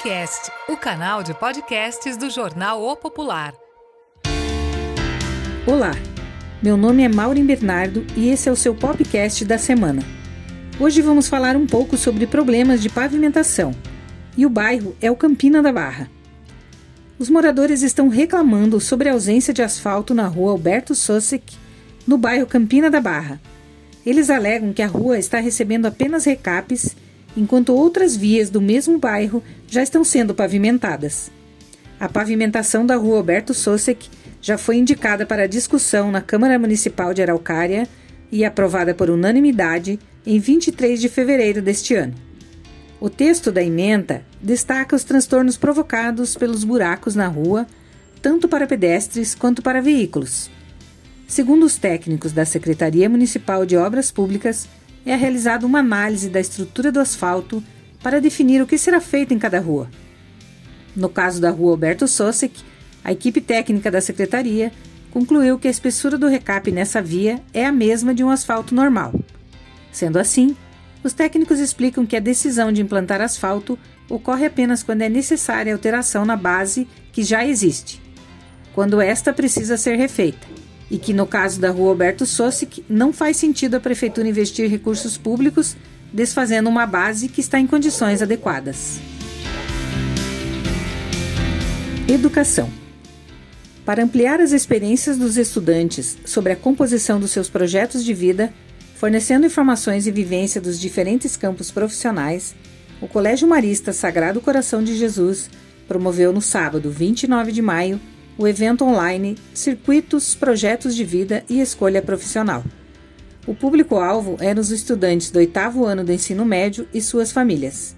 Popcast, o canal de podcasts do jornal O Popular. Olá, meu nome é Maureen Bernardo e esse é o seu Popcast da semana. Hoje vamos falar um pouco sobre problemas de pavimentação e o bairro é o Campina da Barra. Os moradores estão reclamando sobre a ausência de asfalto na rua Alberto Sossek, no bairro Campina da Barra. Eles alegam que a rua está recebendo apenas recapes enquanto outras vias do mesmo bairro já estão sendo pavimentadas. A pavimentação da rua Alberto Sossek já foi indicada para discussão na Câmara Municipal de Araucária e aprovada por unanimidade em 23 de fevereiro deste ano. O texto da emenda destaca os transtornos provocados pelos buracos na rua, tanto para pedestres quanto para veículos. Segundo os técnicos da Secretaria Municipal de Obras Públicas, é realizada uma análise da estrutura do asfalto para definir o que será feito em cada rua. No caso da rua Alberto Sossek, a equipe técnica da secretaria concluiu que a espessura do recape nessa via é a mesma de um asfalto normal. Sendo assim, os técnicos explicam que a decisão de implantar asfalto ocorre apenas quando é necessária alteração na base que já existe, quando esta precisa ser refeita e que, no caso da rua Alberto Sossic, não faz sentido a prefeitura investir recursos públicos desfazendo uma base que está em condições adequadas. Educação. Para ampliar as experiências dos estudantes sobre a composição dos seus projetos de vida, fornecendo informações e vivência dos diferentes campos profissionais, o Colégio Marista Sagrado Coração de Jesus promoveu no sábado 29 de maio o evento online Circuitos, Projetos de Vida e Escolha Profissional. O público-alvo eram os estudantes do oitavo ano do ensino médio e suas famílias.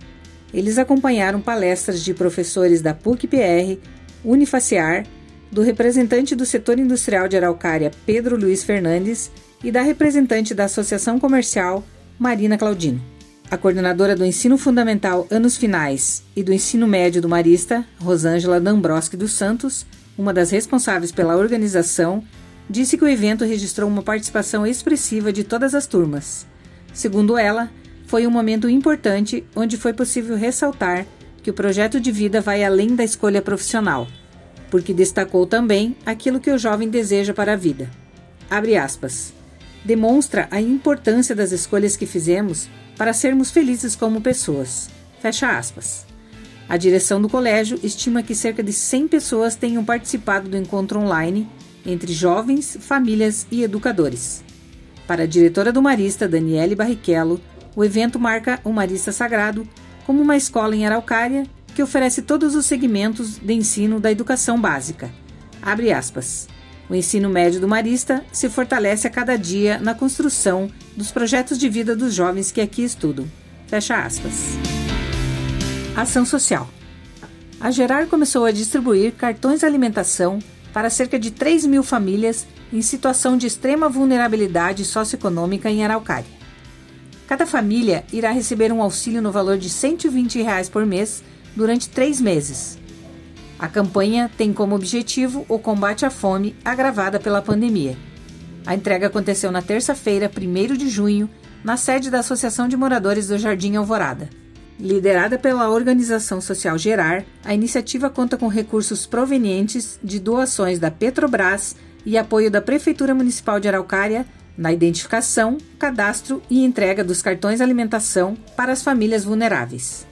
Eles acompanharam palestras de professores da PUC-PR, Unifaciar, do representante do setor industrial de Araucária, Pedro Luiz Fernandes, e da representante da Associação Comercial, Marina Claudino. A coordenadora do Ensino Fundamental Anos Finais e do Ensino Médio do Marista, Rosângela Dambroski dos Santos, uma das responsáveis pela organização, disse que o evento registrou uma participação expressiva de todas as turmas. Segundo ela, foi um momento importante onde foi possível ressaltar que o projeto de vida vai além da escolha profissional, porque destacou também aquilo que o jovem deseja para a vida. Abre aspas. Demonstra a importância das escolhas que fizemos para sermos felizes como pessoas. Fecha aspas. A direção do colégio estima que cerca de 100 pessoas tenham participado do encontro online entre jovens, famílias e educadores. Para a diretora do Marista, Daniele Barrichello, o evento marca o Marista Sagrado como uma escola em Araucária que oferece todos os segmentos de ensino da educação básica. Abre aspas. O ensino médio do Marista se fortalece a cada dia na construção dos projetos de vida dos jovens que aqui estudam. Fecha aspas. Ação Social. A Gerar começou a distribuir cartões alimentação para cerca de 3 mil famílias em situação de extrema vulnerabilidade socioeconômica em Araucária. Cada família irá receber um auxílio no valor de 120 reais por mês durante três meses. A campanha tem como objetivo o combate à fome agravada pela pandemia. A entrega aconteceu na terça-feira, 1 de junho, na sede da Associação de Moradores do Jardim Alvorada. Liderada pela organização social Gerar, a iniciativa conta com recursos provenientes de doações da Petrobras e apoio da Prefeitura Municipal de Araucária na identificação, cadastro e entrega dos cartões alimentação para as famílias vulneráveis.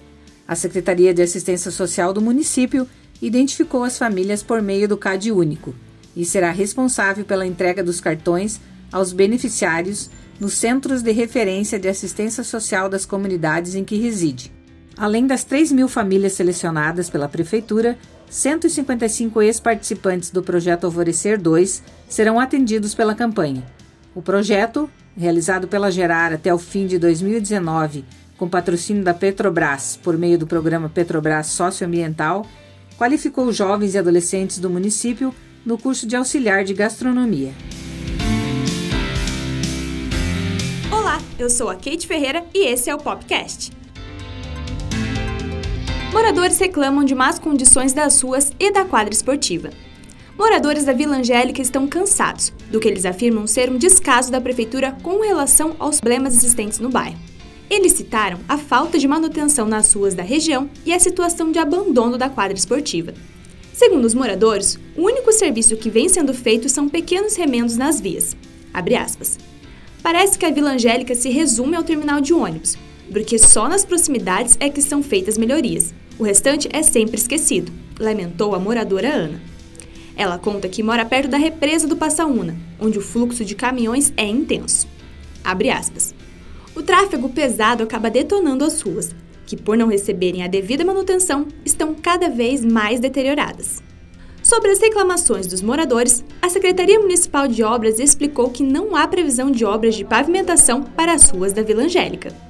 A Secretaria de Assistência Social do município identificou as famílias por meio do CAD único e será responsável pela entrega dos cartões aos beneficiários nos Centros de Referência de Assistência Social das comunidades em que reside. Além das 3 mil famílias selecionadas pela Prefeitura, 155 ex-participantes do projeto Alvorecer 2 serão atendidos pela campanha. O projeto, realizado pela Gerar até o fim de 2019, com patrocínio da Petrobras por meio do programa Petrobras Socioambiental, qualificou jovens e adolescentes do município no curso de auxiliar de gastronomia. Olá, eu sou a Kate Ferreira e esse é o Popcast. Moradores reclamam de más condições das ruas e da quadra esportiva. Moradores da Vila Angélica estão cansados do que eles afirmam ser um descaso da prefeitura com relação aos problemas existentes no bairro. Eles citaram a falta de manutenção nas ruas da região e a situação de abandono da quadra esportiva. Segundo os moradores, o único serviço que vem sendo feito são pequenos remendos nas vias. Parece que a Vila Angélica se resume ao terminal de ônibus, porque só nas proximidades é que são feitas melhorias. O restante é sempre esquecido, lamentou a moradora Ana. Ela conta que mora perto da represa do Passaúna, onde o fluxo de caminhões é intenso. Abre aspas. O tráfego pesado acaba detonando as ruas, que, por não receberem a devida manutenção, estão cada vez mais deterioradas. Sobre as reclamações dos moradores, a Secretaria Municipal de Obras explicou que não há previsão de obras de pavimentação para as ruas da Vila Angélica.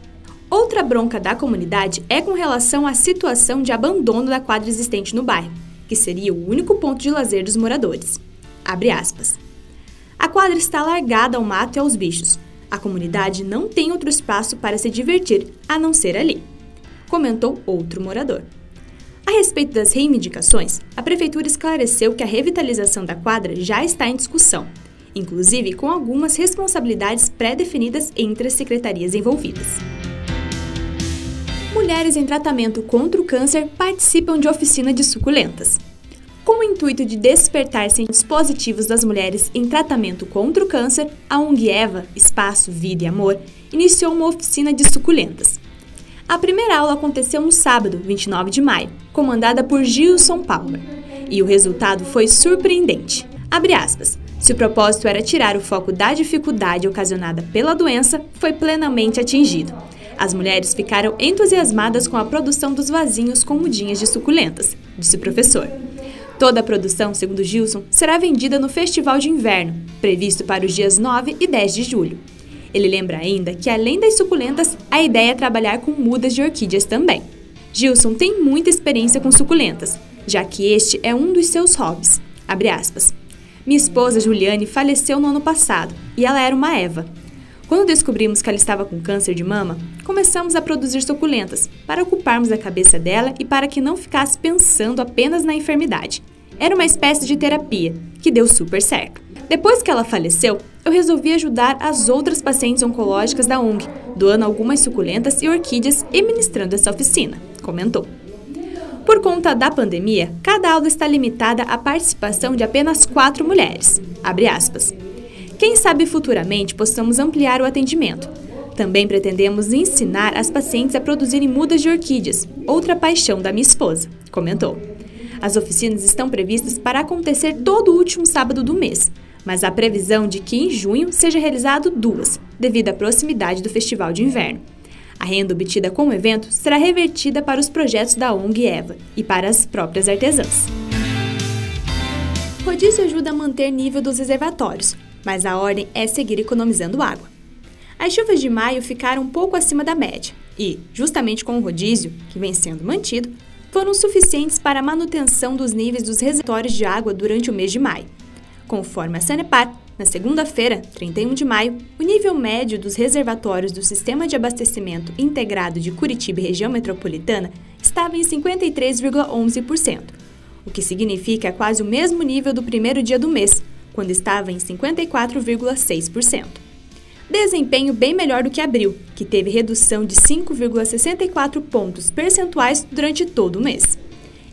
Outra bronca da comunidade é com relação à situação de abandono da quadra existente no bairro, que seria o único ponto de lazer dos moradores. Abre aspas. A quadra está largada ao mato e aos bichos. A comunidade não tem outro espaço para se divertir a não ser ali comentou outro morador. A respeito das reivindicações, a prefeitura esclareceu que a revitalização da quadra já está em discussão, inclusive com algumas responsabilidades pré-definidas entre as secretarias envolvidas. Mulheres em tratamento contra o câncer participam de oficina de suculentas. Com o intuito de despertar sentimentos positivos das mulheres em tratamento contra o câncer, a ONG Eva, Espaço, Vida e Amor, iniciou uma oficina de suculentas. A primeira aula aconteceu no sábado, 29 de maio, comandada por Gilson Palmer. E o resultado foi surpreendente. Abre aspas. Se o propósito era tirar o foco da dificuldade ocasionada pela doença, foi plenamente atingido. As mulheres ficaram entusiasmadas com a produção dos vasinhos com mudinhas de suculentas, disse o professor. Toda a produção, segundo Gilson, será vendida no Festival de Inverno, previsto para os dias 9 e 10 de julho. Ele lembra ainda que, além das suculentas, a ideia é trabalhar com mudas de orquídeas também. Gilson tem muita experiência com suculentas, já que este é um dos seus hobbies. Minha esposa Juliane faleceu no ano passado e ela era uma Eva. Quando descobrimos que ela estava com câncer de mama, começamos a produzir suculentas para ocuparmos a cabeça dela e para que não ficasse pensando apenas na enfermidade. Era uma espécie de terapia, que deu super certo. Depois que ela faleceu, eu resolvi ajudar as outras pacientes oncológicas da ONG, doando algumas suculentas e orquídeas e ministrando essa oficina, comentou. Por conta da pandemia, cada aula está limitada à participação de apenas quatro mulheres. Quem sabe futuramente possamos ampliar o atendimento. Também pretendemos ensinar as pacientes a produzirem mudas de orquídeas, outra paixão da minha esposa, comentou. As oficinas estão previstas para acontecer todo o último sábado do mês, mas há previsão de que em junho seja realizado duas, devido à proximidade do Festival de Inverno. A renda obtida com o evento será revertida para os projetos da ONG EVA e para as próprias artesãs. Rodízio ajuda a manter nível dos reservatórios, mas a ordem é seguir economizando água. As chuvas de maio ficaram um pouco acima da média e, justamente com o rodízio, que vem sendo mantido, foram suficientes para a manutenção dos níveis dos reservatórios de água durante o mês de maio, Conforme a Sanepar, na segunda-feira, 31 de maio, o nível médio dos reservatórios do Sistema de Abastecimento Integrado de Curitiba e Região Metropolitana estava em 53,11%, o que significa quase o mesmo nível do primeiro dia do mês, quando estava em 54,6%. Desempenho bem melhor do que abril, que teve redução de 5,64 pontos percentuais durante todo o mês.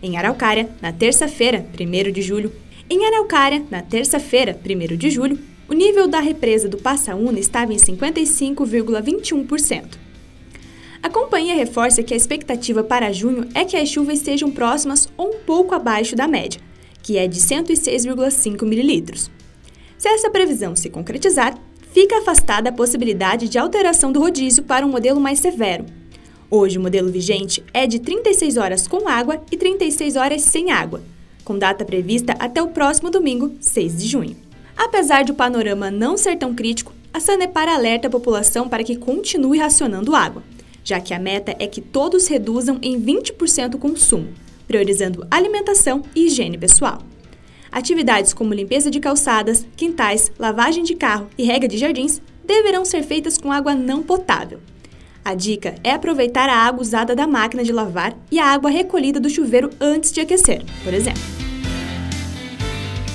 Em Araucária, na terça-feira, 1 de julho, em Araucária, na terça-feira, 1 de julho, o nível da represa do Passaúna estava em 55,21%. A companhia reforça que a expectativa para junho é que as chuvas sejam próximas ou um pouco abaixo da média, que é de 106,5 mililitros. Se essa previsão se concretizar, fica afastada a possibilidade de alteração do rodízio para um modelo mais severo. Hoje, o modelo vigente é de 36 horas com água e 36 horas sem água, com data prevista até o próximo domingo, 6 de junho. Apesar de o panorama não ser tão crítico, a Sanepar alerta a população para que continue racionando água, já que a meta é que todos reduzam em 20% o consumo, priorizando alimentação e higiene pessoal. Atividades como limpeza de calçadas, quintais, lavagem de carro e rega de jardins deverão ser feitas com água não potável. A dica é aproveitar a água usada da máquina de lavar e a água recolhida do chuveiro antes de aquecer, por exemplo.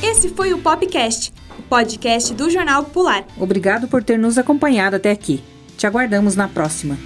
Esse foi o Popcast, o podcast do Jornal Popular. Obrigado por ter nos acompanhado até aqui. Te aguardamos na próxima.